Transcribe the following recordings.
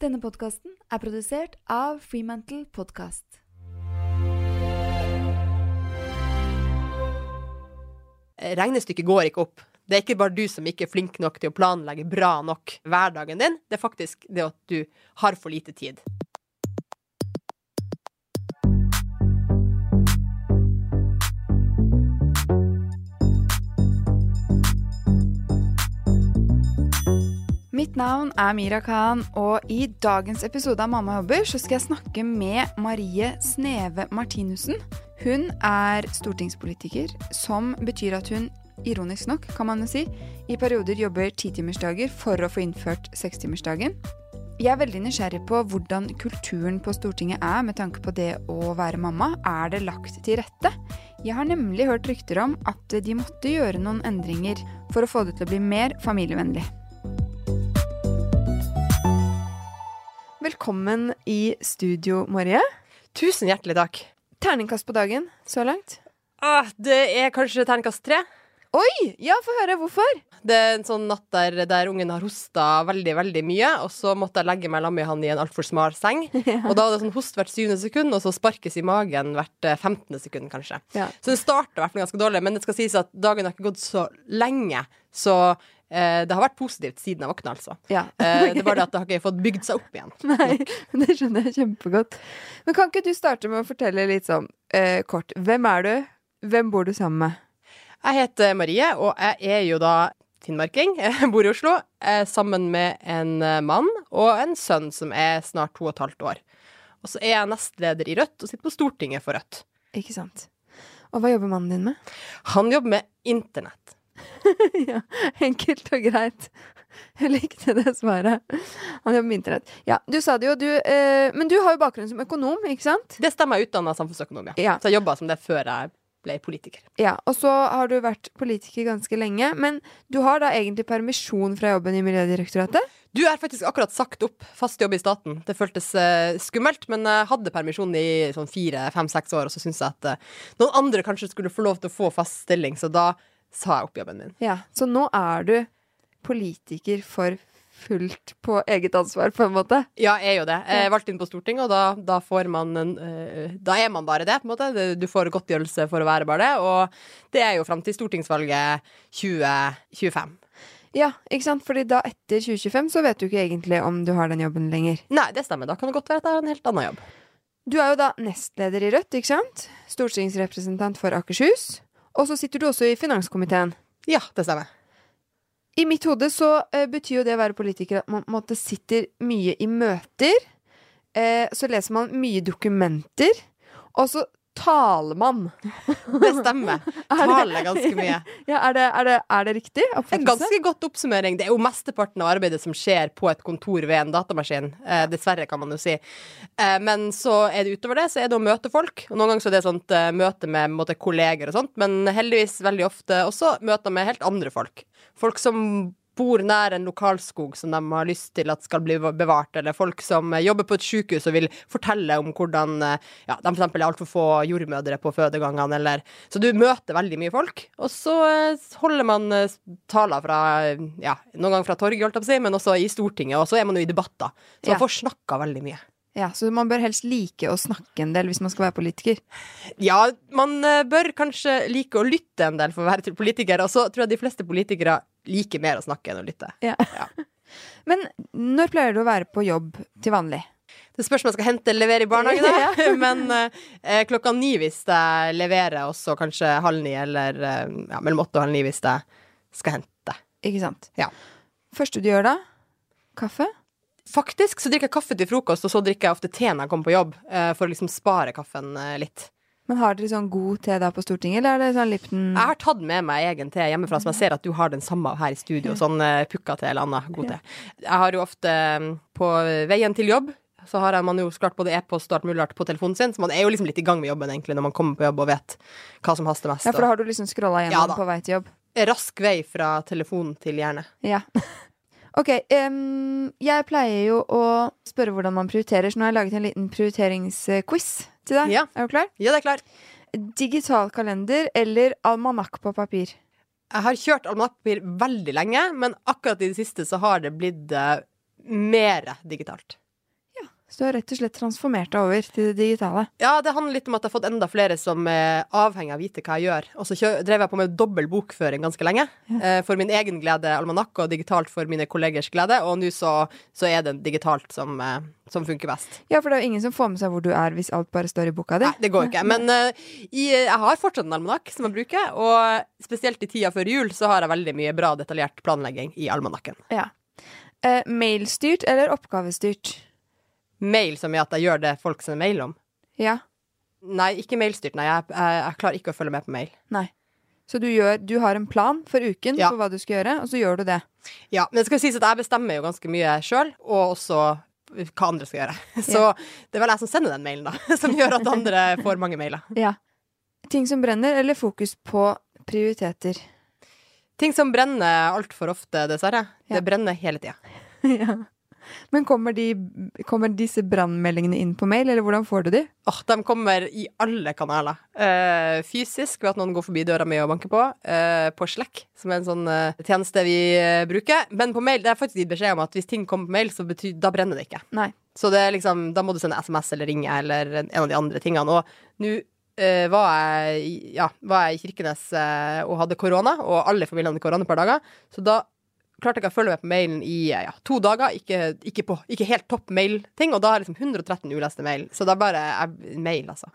Denne podkasten er produsert av Freemantle Podcast. Regnestykket går ikke opp. Det er ikke bare du som ikke er flink nok til å planlegge bra nok hverdagen din. Det er faktisk det at du har for lite tid. Mitt navn er Mira Khan, og i dagens episode av Mamma jobber så skal jeg snakke med Marie Sneve Martinussen. Hun er stortingspolitiker, som betyr at hun, ironisk nok kan man jo si, i perioder jobber titimersdager for å få innført sekstimersdagen. Jeg er veldig nysgjerrig på hvordan kulturen på Stortinget er med tanke på det å være mamma. Er det lagt til rette? Jeg har nemlig hørt rykter om at de måtte gjøre noen endringer for å få det til å bli mer familievennlig. Velkommen i studio, Marie. Tusen hjertelig takk. Terningkast på dagen så langt? Ah, det er kanskje terningkast tre. Oi! Ja, få høre. Hvorfor? Det er en sånn natt der, der ungen har hosta veldig veldig mye, og så måtte jeg legge meg sammen med han i en altfor smal seng. Og da hadde det sånn host hvert syvende sekund, og så sparkes i magen hvert eh, femtende sekund, kanskje. Ja. Så det starta i hvert fall ganske dårlig, men det skal sies at dagen har ikke gått så lenge, så det har vært positivt siden jeg våkna, altså. Ja. Eh, det bare det at det har ikke fått bygd seg opp igjen. Nei, det skjønner jeg kjempegodt. Men kan ikke du starte med å fortelle litt sånn eh, kort. Hvem er du? Hvem bor du sammen med? Jeg heter Marie, og jeg er jo da finnmarking. Jeg bor i Oslo eh, sammen med en eh, mann og en sønn som er snart to og et halvt år. Og så er jeg nestleder i Rødt og sitter på Stortinget for Rødt. Ikke sant. Og hva jobber mannen din med? Han jobber med internett. ja, enkelt og greit. Jeg likte det svaret. Han jobber med internett. Ja, du sa det jo, du eh, Men du har jo bakgrunn som økonom, ikke sant? Det stemmer, jeg er utdanna samfunnsøkonom, ja. Ja. Så jeg jobba som det før jeg ble politiker. Ja, og så har du vært politiker ganske lenge. Men du har da egentlig permisjon fra jobben i Miljødirektoratet? Du er faktisk akkurat sagt opp fast jobb i staten. Det føltes uh, skummelt, men jeg hadde permisjon i sånn fire, fem, seks år, og så syntes jeg at uh, noen andre kanskje skulle få lov til å få fast stilling, så da sa jeg opp jobben min. Ja, Så nå er du politiker for fullt på eget ansvar, på en måte? Ja, jeg er jo det. Jeg er valgt inn på Stortinget, og da, da får man en eh, Da er man bare det, på en måte. Du får godtgjørelse for å være bare det, og det er jo fram til stortingsvalget 2025. Ja, ikke sant? Fordi da etter 2025 så vet du ikke egentlig om du har den jobben lenger. Nei, det stemmer. Da kan det godt være at jeg har en helt annen jobb. Du er jo da nestleder i Rødt, ikke sant? Stortingsrepresentant for Akershus. Og så sitter du også i finanskomiteen. Ja, det stemmer. I mitt hode så eh, betyr jo det å være politiker at man på en måte sitter mye i møter. Eh, så leser man mye dokumenter. Og så taler man. Det stemmer. Taler ganske mye. Ja, er det, er det, er det riktig En ganske godt oppsummering. Det er jo mesteparten av arbeidet som skjer på et kontor ved en datamaskin. Eh, dessverre, kan man jo si. Eh, men så er det utover det, så er det å møte folk. Og noen ganger så er det sånt eh, møte med måte, kolleger og sånt, men heldigvis veldig ofte også møter med helt andre folk. Folk som bor nær en lokalskog som de har lyst til at skal bli bevart, eller folk som eh, jobber på et sykehus og vil fortelle om hvordan eh, ja, de eksempel er altfor få jordmødre på fødegangene, eller Så du møter veldig mye folk, og så eh, holder man taler fra ja, noen ganger fra torget, holdt jeg på å si, men også i Stortinget, og så er man jo i debatter. Så Ja. man får snakka veldig mye. Ja, Så man bør helst like å snakke en del hvis man skal være politiker. Ja, man bør kanskje like å lytte en del for å være politiker, og så tror jeg de fleste politikere liker mer å snakke enn å lytte. Ja. Ja. Men når pleier du å være på jobb til vanlig? Det spørs om jeg skal hente eller levere i barnehage, da. Men eh, klokka ni hvis jeg leverer, og så kanskje halv ni, eller eh, ja, mellom åtte og halv ni hvis jeg skal hente. Ikke sant? Ja. Første du gjør da? Kaffe? Faktisk så drikker jeg kaffe til frokost, og så drikker jeg ofte te når jeg kommer på jobb, eh, for å liksom spare kaffen eh, litt. Men har dere sånn god te da på Stortinget, eller er det sånn Lipton Jeg har tatt med meg egen te hjemmefra, som jeg ser at du har den samme her i studio. Sånn uh, pukka-te eller annen god te. Jeg har jo ofte eh, på veien til jobb så har man jo så klart både e-post og alt mulig på telefonen sin, så man er jo liksom litt i gang med jobben egentlig når man kommer på jobb og vet hva som haster mest. Ja, for da har du liksom scrolla gjennom ja, på vei til jobb? rask vei fra telefon til hjerne. Ja. Ok, um, jeg pleier jo å spørre hvordan man prioriterer, så nå har jeg laget en liten prioriteringsquiz til deg. Ja. Er du klar? Ja, det er klar. Digital kalender eller almanakk på papir? Jeg har kjørt almanakkpapir veldig lenge, men akkurat i det siste så har det blitt uh, mer digitalt. Så du har rett og slett transformert deg over til det digitale. Ja, det handler litt om at jeg har fått enda flere som er avhengig av å vite hva jeg gjør. Og så drev jeg på med dobbel bokføring ganske lenge. Ja. for min egen glede, almanakk, og digitalt for mine kollegers glede. Og nå så, så er det digitalt som, eh, som funker best. Ja, for det er jo ingen som får med seg hvor du er hvis alt bare står i boka di. Nei, det går ikke. Men eh, i, jeg har fortsatt en almanakk som jeg bruker, og spesielt i tida før jul så har jeg veldig mye bra detaljert planlegging i almanakken. Ja. Eh, mailstyrt eller oppgavestyrt? Mail som er at jeg gjør det folk sender mail om. Ja. Nei, ikke mailstyrt. Nei, jeg, jeg, jeg klarer ikke å følge med på mail. Nei. Så du, gjør, du har en plan for uken Ja. for hva du skal gjøre, og så gjør du det. Ja, men det skal sies at jeg bestemmer jo ganske mye sjøl, og også hva andre skal gjøre. Så det er vel jeg som sender den mailen, da, som gjør at andre får mange mailer. Ja. Ting som brenner, eller fokus på prioriteter? Ting som brenner altfor ofte, dessverre. Ja. Det brenner hele tida. ja. Men kommer, de, kommer disse brannmeldingene inn på mail, eller hvordan får du de? Åh, de kommer i alle kanaler. Uh, fysisk ved at noen går forbi døra mi og banker på. Uh, på Slack, som er en sånn uh, tjeneste vi bruker. Men på mail det er faktisk gitt beskjed om at hvis ting kommer på mail, så betyr, da brenner det ikke. Nei. Så det liksom, da må du sende SMS eller ringe eller en av de andre tingene. Og nå uh, var, jeg, ja, var jeg i Kirkenes uh, og hadde korona, og alle i familien hadde korona et par dager. Så da klarte ikke å følge med på mailen i eh, ja, to dager. Ikke, ikke, på, ikke helt topp mail-ting. Og da har jeg liksom 113 uleste mail. Så det er bare jeg, mail, altså.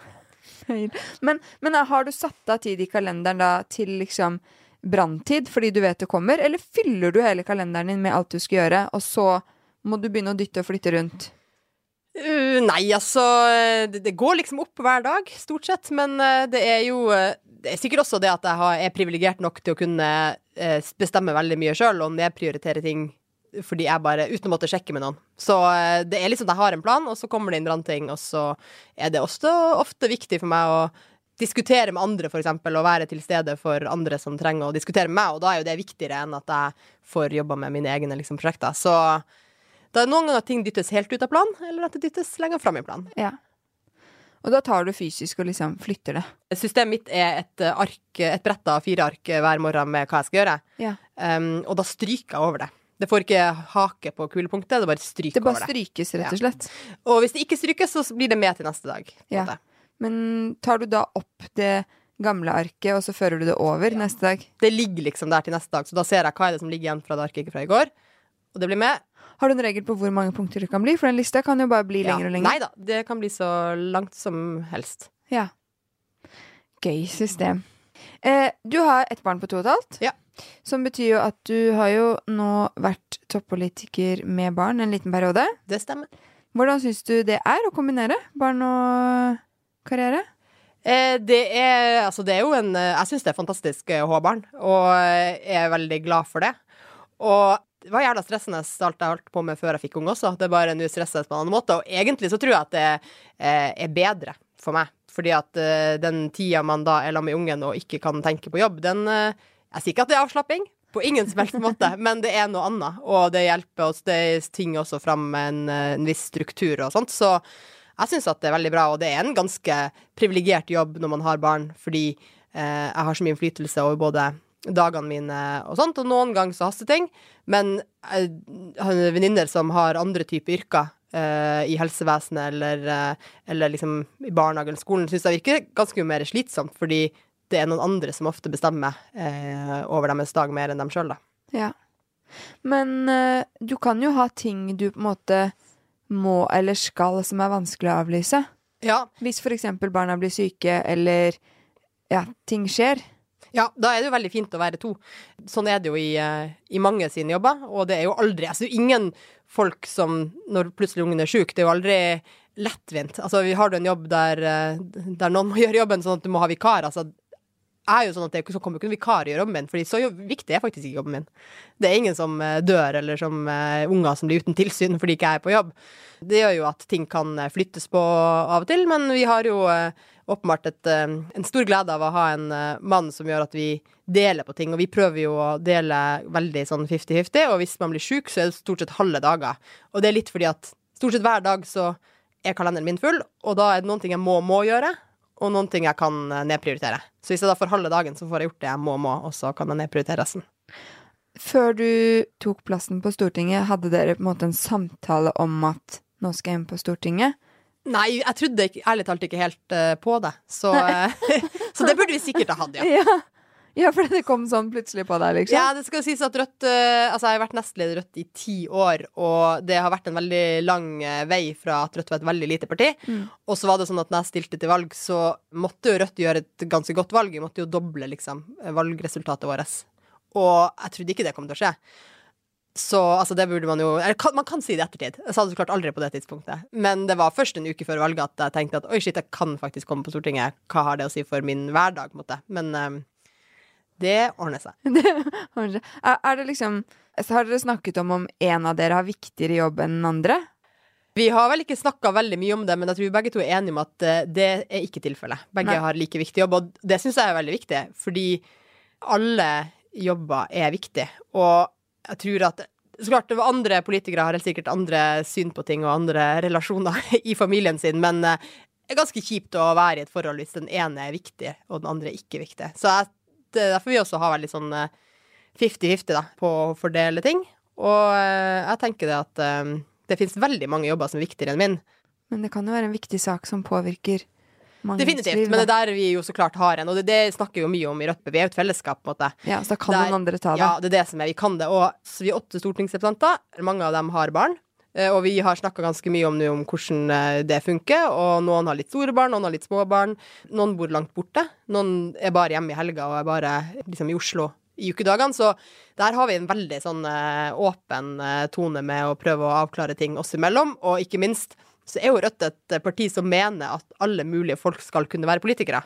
Men, men har du satt av tid i kalenderen da til liksom branntid fordi du vet det kommer, eller fyller du hele kalenderen din med alt du skal gjøre, og så må du begynne å dytte og flytte rundt? Uh, nei, altså det, det går liksom opp hver dag, stort sett. Men uh, det er jo uh, Det er sikkert også det at jeg er privilegert nok til å kunne uh, bestemme veldig mye sjøl og nedprioritere ting fordi jeg bare Uten å måtte sjekke med noen. Så uh, det er liksom jeg har en plan, og så kommer det inn brannting, og så er det også ofte viktig for meg å diskutere med andre, eksempel, og være til stede for andre som trenger å diskutere med meg, og da er jo det viktigere enn at jeg får jobba med mine egne liksom, prosjekter. Så da er det noen ganger at ting dyttes helt ut av planen, eller at det dyttes lenger fram i planen. Ja. Og da tar du fysisk og liksom flytter det. Systemet mitt er et eh, ark, et brett av fire ark hver morgen med hva jeg skal gjøre. Ja. Um, og da stryker jeg over det. Det får ikke hake på kulepunktet, det bare stryker Det bare over det. strykes, rett og slett. Og hvis det ikke strykes, så blir det med til neste dag. Ja. Men tar du da opp det gamle arket, og så fører du det over neste dag? Det ligger liksom der til neste dag, så da ser jeg hva er det som ligger igjen fra det arket ikke fra i går. Og det blir med. Har du en regel på hvor mange punkter det kan bli? For den lista kan jo bare bli Ja. lenger og lenger. Nei da, det kan bli så langt som helst. Ja. Gøy system. Eh, du har ett barn på to og et halvt. Ja. Som betyr jo at du har jo nå vært toppolitiker med barn en liten periode. Det stemmer. Hvordan syns du det er å kombinere barn og karriere? Eh, det er, altså det er jo en eh, Jeg syns det er fantastisk eh, å ha barn, og jeg er veldig glad for det. Og det var jævla stressende alt jeg holdt på med før jeg fikk unge også. Det er bare nå stresser jeg på en annen måte. Og egentlig så tror jeg at det eh, er bedre for meg. Fordi at eh, den tida man da er sammen med ungen og ikke kan tenke på jobb, den eh, Jeg sier ikke at det er avslapping, på ingen som helst måte, men det er noe annet. Og det hjelper oss, det er ting også fram en, eh, en viss struktur og sånt. Så jeg syns at det er veldig bra, og det er en ganske privilegert jobb når man har barn, fordi eh, jeg har så mye innflytelse over både dagene mine og sånt, og noen ganger så haster ting. Men jeg har venninner som har andre typer yrker eh, i helsevesenet eller, eh, eller liksom i barnehagen eller skolen, syns jeg virker ganske mye mer slitsomt, fordi det er noen andre som ofte bestemmer eh, over deres dag mer enn dem sjøl, da. Ja. Men eh, du kan jo ha ting du på en måte må eller skal som er vanskelig å avlyse. Ja, Hvis for eksempel barna blir syke eller ja, ting skjer. Ja, da er det jo veldig fint å være to. Sånn er det jo i, eh, i mange sine jobber, og det er jo aldri Altså, ingen folk som Når plutselig ungen er sjuk, det er jo aldri lettvint. Altså, har du en jobb der, eh, der noen må gjøre jobben sånn at du må ha vikar, altså er jo sånn at det så kommer ikke noen vikar gjøre jobben min, Fordi så viktig er faktisk ikke jobben min. Det er ingen som eh, dør, eller som uh, unger som blir uten tilsyn fordi ikke jeg er på jobb. Det gjør jo at ting kan flyttes på av og til, men vi har jo eh, åpenbart et, eh, en stor glede av å ha en eh, mann som gjør at vi deler på ting, og vi prøver jo å dele veldig sånn 50-50, og hvis man blir sjuk, så er det stort sett halve dager. Og det er litt fordi at stort sett hver dag så er kalenderen min full, og da er det noen ting jeg må må gjøre, og noen ting jeg kan eh, nedprioritere. Så hvis jeg da får halve dagen, så får jeg gjort det jeg må må, og så kan jeg nedprioritere resten. Før du tok plassen på Stortinget, hadde dere på en måte en samtale om at nå skal jeg inn på Stortinget. Nei, jeg trodde ikke, ærlig talt ikke helt uh, på det. Så, uh, så, det burde vi sikkert ha hatt, ja. ja. Ja, for det kom sånn plutselig på deg, liksom? Ja, det skal sies at Rødt uh, Altså, jeg har vært nestleder i Rødt i ti år, og det har vært en veldig lang vei fra at Rødt var et veldig lite parti. Mm. Og så var det sånn at når jeg stilte til valg, så måtte jo Rødt gjøre et ganske godt valg. Vi måtte jo doble, liksom, valgresultatet vårt. Og jeg trodde ikke det kom til å skje. Så altså, det burde man jo Eller kan, man kan si det i ettertid. Jeg sa det så klart aldri på det tidspunktet. Men det var først en uke før valget at jeg tenkte at oi, shit, jeg kan faktisk komme på Stortinget. Hva har det å si for min hverdag, på en måte. Men um, det ordner seg. det ordner seg. Er, det liksom Har dere snakket om om en av dere har viktigere jobb enn den andre? Vi har vel ikke snakka veldig mye om det, men jeg tror begge to er enige om at uh, det er ikke tilfellet. Begge Nei. har like viktig jobb, og det syns jeg er veldig viktig, fordi alle jobber er viktige. Og jeg tror at så klart, Andre politikere har helt sikkert andre syn på ting og andre relasjoner i familien sin, men eh, det er ganske kjipt å være i et forhold hvis den ene er viktig og den andre er ikke viktig. Så jeg, det er derfor vi også har veldig sånn 50-50 eh, på å fordele ting. Og eh, jeg tenker det at det finnes veldig mange jobber som er viktigere enn min. Men det kan jo være en viktig sak som påvirker Definitivt, liv, men det er der vi jo så klart har en, og det, det snakker vi jo mye om i Rødt. Vi er jo et fellesskap, på en måte. Ja, så kan der, noen andre ta det. Ja, det er det som er. Vi kan det. Og så vi er åtte stortingsrepresentanter. Mange av dem har barn. Eh, og vi har snakka ganske mye om, om, hvordan eh, det funker. Og noen har litt store barn, noen har litt små barn. Noen bor langt borte. Noen er bare hjemme i helga og er bare liksom i Oslo i ukedagene. Så der har vi en veldig sånn uh, åpen tone med å prøve å avklare ting oss imellom. Og ikke minst så er jo Rødt et parti som mener at alle mulige folk skal kunne være politikere.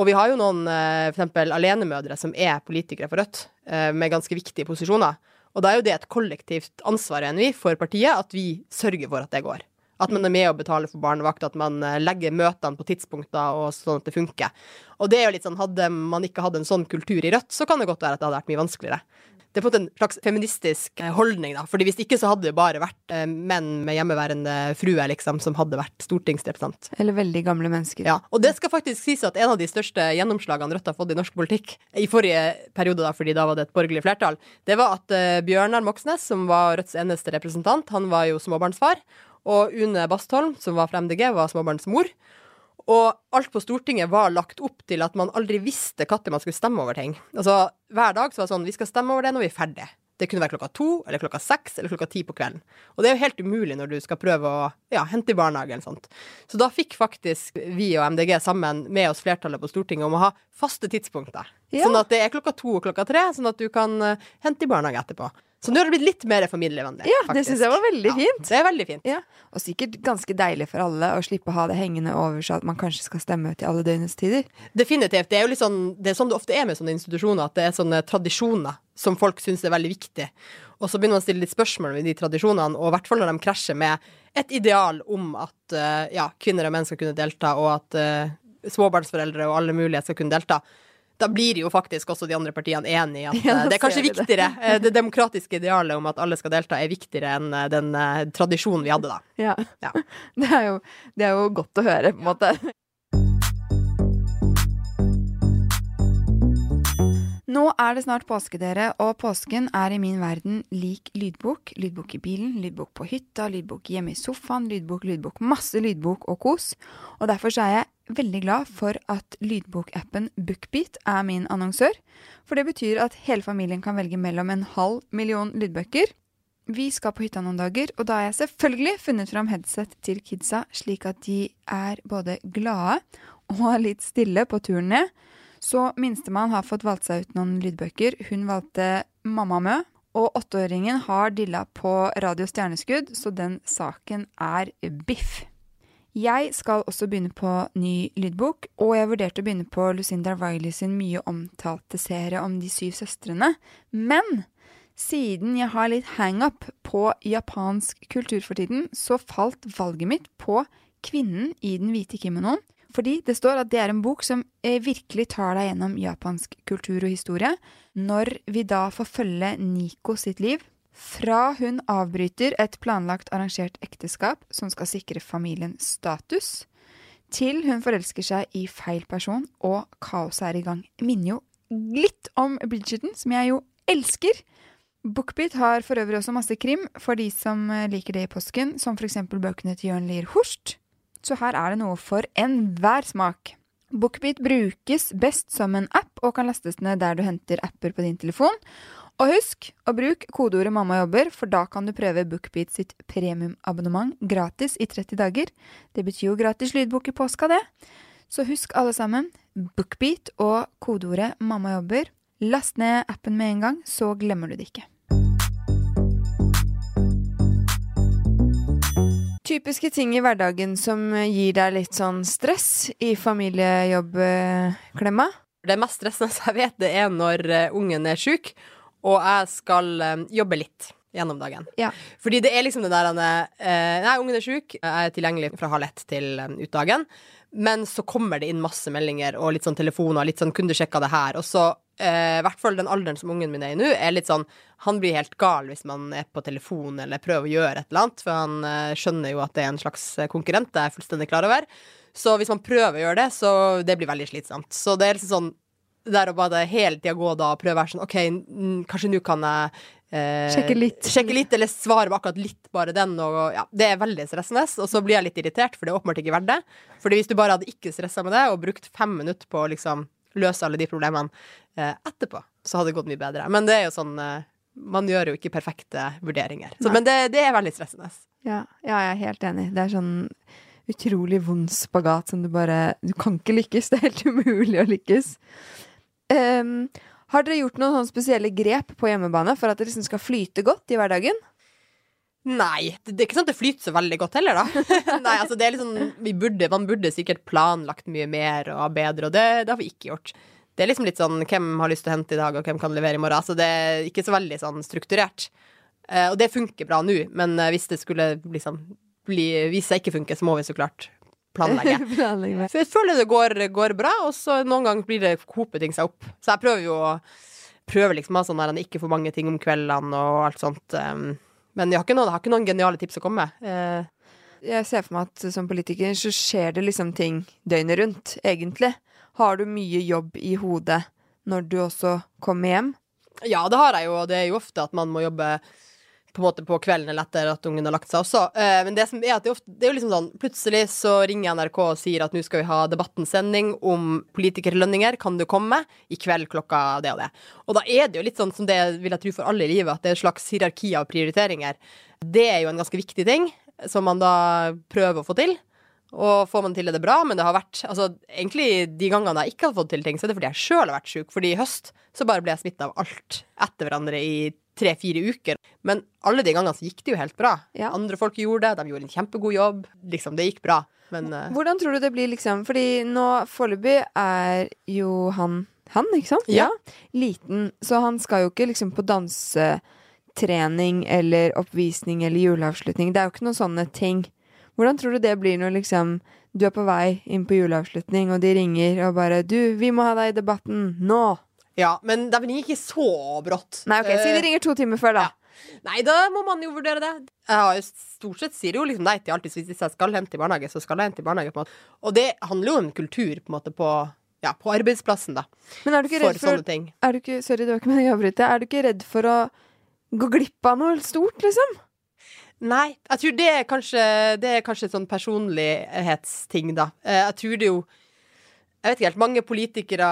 Og vi har jo noen eh, f.eks. alenemødre som er politikere for Rødt, eh, med ganske viktige posisjoner. Og da er jo det et kollektivt ansvar enn vi for partiet, at vi sørger for at det går. At man er med og betaler for barnevakt, at man eh, legger møtene på tidspunkter og sånn at det funker. Og det er jo litt sånn, hadde man ikke hatt en sånn kultur i Rødt, så kan det godt være at det hadde vært mye vanskeligere det er på en slags feministisk eh, holdning, da. Fordi hvis ikke så hadde det bare vært eh, menn med hjemmeværende frue, liksom, som hadde vært stortingsrepresentant. Eller veldig gamle mennesker. Ja. Og det skal faktisk sies at en av de største gjennomslagene Rødt har fått i norsk politikk, i forrige periode, da, fordi da var det et borgerlig flertall, det var at uh, Bjørnar Moxnes, som var Rødts eneste representant, han var jo småbarnsfar. Og Une Bastholm, som var fra MDG, var småbarnsmor. Og alt på Stortinget var lagt opp til at man aldri visste når man skulle stemme over ting. Altså, Hver dag så var det sånn Vi skal stemme over det når vi er ferdig. Det kunne være klokka to, eller klokka seks, eller klokka ti på kvelden. Og det er jo helt umulig når du skal prøve å ja, hente i barnehage eller sånt. Så da fikk faktisk vi og MDG sammen med oss flertallet på Stortinget om å ha faste tidspunkter. Ja. Sånn at det er klokka to og klokka tre, sånn at du kan uh, hente i barnehage etterpå. Så nå har det blitt litt mer familievennlig. Ja, faktisk. det syns jeg var veldig ja, fint. Det er veldig fint. Ja. Og sikkert ganske deilig for alle å slippe å ha det hengende over seg at man kanskje skal stemme til alle døgnets tider. Definitivt. Det er jo litt sånn, det er sånn det ofte er med sånne institusjoner, at det er sånne tradisjoner som folk syns er veldig viktig. Og så begynner man å stille litt spørsmål ved de tradisjonene, og i hvert fall når de krasjer med et ideal om at uh, ja, kvinner og menn skal kunne delta, og at uh, småbarnsforeldre og alle mulige skal kunne delta da blir jo faktisk også de andre partiene enig i at ja, eh, det er kanskje viktigere. Det. Eh, det. demokratiske idealet om at alle skal delta, er viktigere enn eh, den tradisjonen vi hadde da. Ja. ja. Det, er jo, det, er jo, godt å høre, på en måte. Nå er det snart påske, dere, og påsken er i min verden lik lydbok. Lydbok i bilen, lydbok på hytta, lydbok hjemme i sofaen, lydbok, lydbok, masse lydbok og kos. Og derfor så er jeg veldig glad for at lydbokappen Bookbeat er min annonsør. For det betyr at hele familien kan velge mellom en halv million lydbøker. Vi skal på hytta noen dager, og da har jeg selvfølgelig funnet fram headset til kidsa, slik at de er både glade og litt stille på turen ned. Så minstemann har fått valgt seg ut noen lydbøker. Hun valgte Mamma Mø. Og åtteåringen har dilla på Radio Stjerneskudd, så den saken er biff. Jeg skal også begynne på ny lydbok, og jeg vurderte å begynne på Lucinda Riley sin mye omtalte serie om de syv søstrene. Men siden jeg har litt hangup på japansk kultur for tiden, så falt valget mitt på Kvinnen i den hvite kimonoen. Fordi det står at det er en bok som eh, virkelig tar deg gjennom japansk kultur og historie. Når vi da får følge Nico sitt liv, fra hun avbryter et planlagt arrangert ekteskap som skal sikre familien status, til hun forelsker seg i feil person og kaoset er i gang. Minner jo litt om Bridgerton, som jeg jo elsker. Bookbeat har for øvrig også masse krim for de som eh, liker det i påsken, som f.eks. bøkene til Jørn Lier Horst. Så her er det noe for enhver smak. Bookbeat brukes best som en app og kan lastes ned der du henter apper på din telefon. Og husk å bruke kodeordet 'mamma jobber', for da kan du prøve Bookbeat sitt premiumabonnement gratis i 30 dager. Det betyr jo gratis lydbok i påska, det. Så husk alle sammen Bookbeat og kodeordet 'mamma jobber'. Last ned appen med en gang, så glemmer du det ikke. Typiske ting i hverdagen som gir deg litt sånn stress i familiejobbklemma? Det mest stressende jeg vet, det er når eh, ungen er sjuk, og jeg skal eh, jobbe litt gjennom dagen. Ja. Fordi det er liksom det der uh, Nei, ungen er sjuk, jeg er tilgjengelig fra halv ett til eh, ut dagen. Men så kommer det inn masse meldinger og litt sånn telefoner, litt sånn 'kunne du sjekka det her'? Og så, eh, i hvert fall den alderen som ungen min er i nå, er litt sånn Han blir helt gal hvis man er på telefon eller prøver å gjøre et eller annet, for han eh, skjønner jo at det er en slags konkurrent, det er jeg fullstendig klar over. Så hvis man prøver å gjøre det, så det blir veldig slitsomt. Så det er liksom sånn det der å bare hele tida gå da og prøve å være sånn OK, kanskje nå kan jeg eh, Sjekke litt. Sjekke litt, eller svare på akkurat litt bare den. Og, ja, det er veldig stressende. Og så blir jeg litt irritert, for det er åpenbart ikke verdt det. Fordi hvis du bare hadde ikke stressa med det, og brukt fem minutter på å liksom løse alle de problemene eh, etterpå, så hadde det gått mye bedre. Men det er jo sånn eh, Man gjør jo ikke perfekte vurderinger. Så, men det, det er veldig stressende. Ja, ja, jeg er helt enig. Det er sånn utrolig vond spagat som du bare Du kan ikke lykkes. Det er helt umulig å lykkes. Ehm, har dere gjort noen spesielle grep på hjemmebane for at det liksom skal flyte godt i hverdagen? Nei, det, det er ikke sånn at det flyter så veldig godt heller, da. Nei, altså det er liksom burde, Man burde sikkert planlagt mye mer og bedre, og det, det har vi ikke gjort. Det er liksom litt sånn hvem har lyst til å hente i dag, og hvem kan levere i morgen. Altså det er ikke så veldig sånn strukturert. Uh, og det funker bra nå, men eh, hvis det skulle liksom bli Hvis det ikke funker, så må vi så klart planlegge. Planlegg. Så jeg føler det går, går bra, og så noen ganger blir det hoper ting seg opp. Så jeg prøver jo å Prøver liksom å ha sånn der ikke for mange ting om kveldene og alt sånt. Um, men jeg har, ikke noen, har ikke noen geniale tips å komme med. Eh, Jeg ser for meg at som politiker så skjer det liksom ting døgnet rundt, egentlig. Har du mye jobb i hodet når du også kommer hjem? ja, det har jeg jo, og det er jo ofte at man må jobbe på en måte på kvelden eller etter at ungen har lagt seg også. Eh, men det som er at det, ofte, det er jo liksom sånn Plutselig så ringer NRK og sier at nå skal vi ha debattensending om politikerlønninger. Kan du komme? I kveld klokka det og det. Og da er det jo litt sånn som det vil jeg tro for alle i livet, at det er et slags hierarki av prioriteringer. Det er jo en ganske viktig ting, som man da prøver å få til. Og får man til det, det bra, men det har vært altså, egentlig de gangene jeg ikke har fått til ting, så er det fordi jeg sjøl har vært sjuk. Fordi i høst så bare ble jeg smitta av alt etter hverandre i tre-fire uker. Men alle de gangene så gikk det jo helt bra. Ja. Andre folk gjorde det, de gjorde en kjempegod jobb. Liksom, det gikk bra. Men eh, Hvordan tror du det blir, liksom? Fordi nå foreløpig er jo han Han, ikke sant? Ja. Liten. Så han skal jo ikke liksom på dansetrening eller oppvisning eller juleavslutning. Det er jo ikke noen sånne ting. Hvordan tror du det blir når liksom du er på vei inn på juleavslutning, og de ringer og bare 'Du, vi må ha deg i debatten nå'. Ja, men det blir ikke så brått. Nei, ok, Si Eh, de ringer to timer før, da. Nei, da må man jo vurdere det. Jeg har jo stort sett sier jo liksom nei til alltid, hvis jeg skal hente i barnehage, så skal jeg hente i barnehage. på en måte. Og det handler jo om kultur på en måte på, ja, på arbeidsplassen, da. Men er du ikke For redd for, sånne ting. er du ikke, Sorry, det var ikke meningen å avbryte. Er du ikke redd for å gå glipp av noe stort, liksom? Nei, jeg tror det er kanskje Det er kanskje et sånn personlighetsting, da. Eh, Jeg tror det jo Jeg vet ikke helt, mange politikere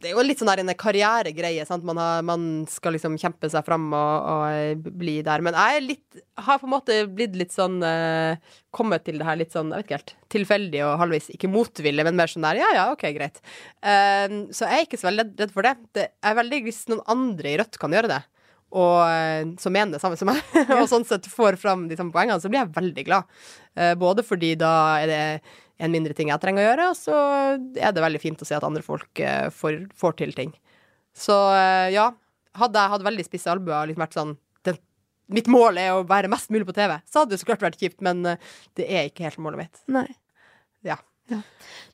Det er jo litt sånn der en karrieregreie, sant. Man, har, man skal liksom kjempe seg fram og, og bli der. Men jeg litt Har på en måte blitt litt sånn eh, Kommet til det her litt sånn, jeg vet ikke helt, tilfeldig og halvvis ikke motvillig, men mer sånn der ja ja, OK, greit. Uh, så jeg er ikke så veldig redd- for det. det jeg er veldig hvis noen andre i Rødt kan gjøre det og eh, som mener det samme som meg, og sånn sett får fram de samme poengene, så blir jeg veldig glad. Eh, både fordi da er det en mindre ting jeg trenger å gjøre, og så er det veldig fint å se at andre folk eh, får, får til ting. Så eh, ja, hadde jeg hatt veldig spisse albuer og liksom vært sånn Mitt mål er å være mest mulig på TV, så hadde det så klart vært kjipt, men eh, det er ikke helt målet mitt. Nei. Ja.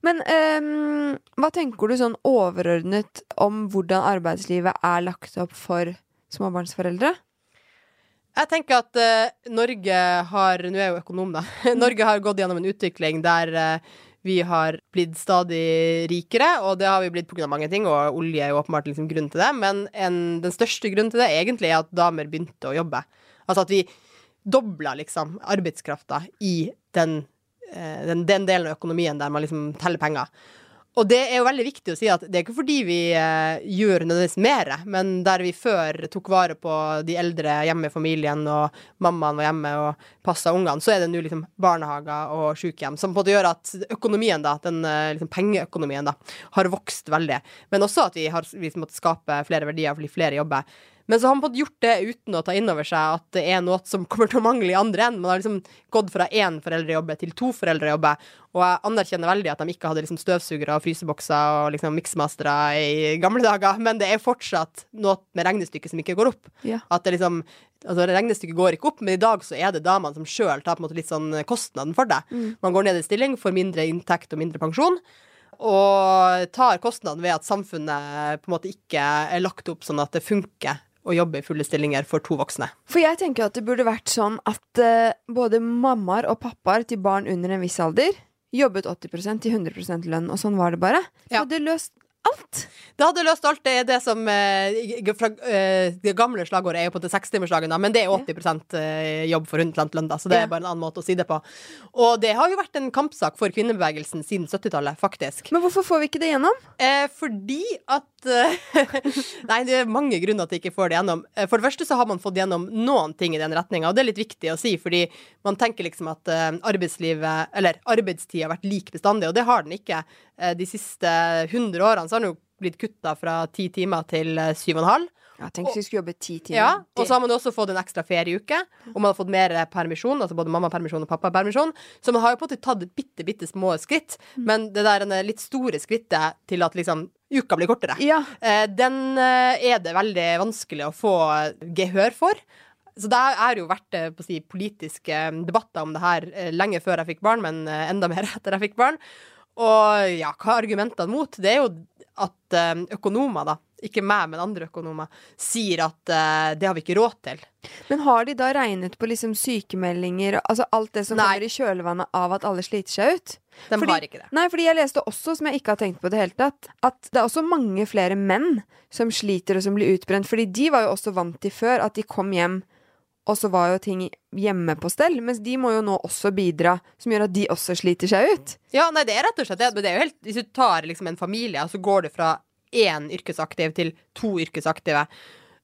Men um, hva tenker du sånn overordnet om hvordan arbeidslivet er lagt opp for småbarnsforeldre? Jeg tenker at uh, Norge har Nå er jeg jo økonom, da. Norge har gått gjennom en utvikling der uh, Vi har blitt stadig rikere, og det har vi blitt pga. mange ting, og olje er jo åpenbart liksom grunnen til det. Men en, den største grunnen til det egentlig er at damer begynte å jobbe. Altså at vi dobla liksom arbeidskrafta i den, uh, den, den delen av økonomien der man liksom teller penger. Og det er jo veldig viktig å si at det er ikke fordi vi eh, gjør nødvendigvis mer, men der vi før tok vare på de eldre hjemme i familien, og mammaen var hjemme og passa ungene, så er det nå liksom barnehager og sykehjem som på en måte gjør at økonomien, da, den eh, liksom pengeøkonomien, da, har vokst veldig. Men også at vi har liksom måttet skape flere verdier fordi flere jobber. Men så har man fått gjort det uten å ta inn over seg at det er noe som kommer til å mangle i andre enden. Man har liksom gått fra én foreldrejobbe til to foreldrejobbe. Og jeg anerkjenner veldig at de ikke hadde liksom støvsugere og frysebokser og liksom miksmastere i gamle dager, men det er fortsatt noe med regnestykket som ikke går opp. Ja. At det liksom Altså, regnestykket går ikke opp, men i dag så er det damene som sjøl tar på en måte litt sånn kostnaden for det. Man går ned i stilling, får mindre inntekt og mindre pensjon og tar kostnaden ved at samfunnet på en måte ikke er lagt opp sånn at det funker å jobbe i fulle stillinger for to voksne. For jeg tenker at det burde vært sånn at uh, både mammaer og pappaer til barn under en viss alder jobbet 80 til 100 lønn, og sånn var det bare. Ja. Så hadde løst alt. Det hadde løst alt. Det er det som eh, fra, eh, Det gamle slagordet er jo på til sekstimersdagen, da, men det er 80 eh, jobb for 100 lønn, da, så det Ja. er bare en annen måte å si det på. Og det har jo vært en kampsak for kvinnebevegelsen siden 70-tallet, faktisk. Men hvorfor får vi ikke det gjennom? Eh, fordi at Nei, det er mange grunner til at de ikke får det gjennom. Eh, For det første så har man fått gjennom noen ting i den retninga, og det er litt viktig å si, fordi man tenker liksom at eh, arbeidslivet, eller arbeidstida har vært lik bestandig, og det har den ikke. Eh, De siste 100 årene så har den jo blitt kutta fra ti timer til eh, syv og en halv. Ja, Tenk hvis vi skulle jobbe ti timer. Ja, og så har man også fått en ekstra ferieuke, og man har fått mer permisjon, altså både mammapermisjon og pappapermisjon. Så man har jo på en måte tatt bitte, bitte små skritt, men det der litt store skrittet til at liksom uka blir kortere, ja. eh, den eh, er det veldig vanskelig å få gehør for. Så det har jo vært eh, på å si, politiske debatter om det her eh, lenge før jeg fikk barn, men eh, enda mer etter jeg fikk barn. Og ja, hva er argumentene mot? Det er jo at eh, økonomer, da, ikke meg, men andre økonomer, sier at uh, det har vi ikke råd til. Men har de da regnet på liksom sykemeldinger og altså alt det som Nei. kommer i kjølvannet av at alle sliter seg ut? De Fordi- har ikke det. Nei, fordi jeg leste også, som jeg ikke har tenkt på i det hele tatt, at det er også mange flere menn som sliter og som blir utbrent. Fordi de var jo også vant til før at de kom hjem, og så var jo ting hjemme på stell. Mens de må jo nå også bidra, som gjør at de også sliter seg ut. Ja, nei, det er rett og slett det. Men det er jo helt, hvis du tar liksom en familie, og så går du fra én yrkesaktiv til to yrkesaktive.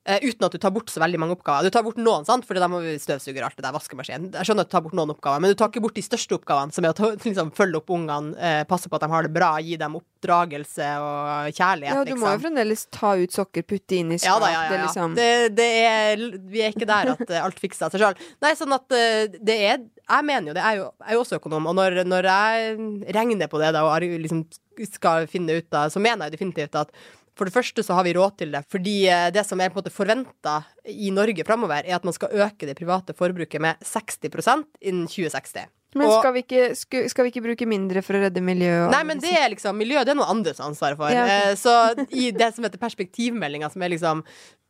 Eh, uten at du tar bort så veldig mange oppgaver. Du tar bort noen, sant? Fordi da må vi støvsuge alt det der, vaskemaskin. Jeg skjønner at du tar bort noen oppgaver, men du tar ikke bort de største oppgavene, som er å ta, liksom, følge opp ungene, eh, passe på at de har det bra, gi dem oppdragelse og kjærlighet, Ja, du må jo liksom. fremdeles ta ut sokker, putte inn i Ja da, ja, ja, Det ja. liksom Det, det er, vi er ikke der at eh, alt fikser seg sjøl. Nei, sånn at det er Jeg mener jo det, jeg er jo, jeg er jo også økonom, og når, når jeg regner på det da, og liksom skal finne ut av, så mener jeg definitivt at for det første så har vi råd til det, fordi eh, det som er på en måte forventa i Norge framover, er at man skal øke det private forbruket med 60% innen 2060. Men Og- skal vi, ikke, skal vi ikke bruke mindre for å redde miljøet? Nei, men det er liksom miljø, det er noe andre som har ansvaret for. Ja, ok. Eh, Så i det som heter perspektivmeldinga, som er liksom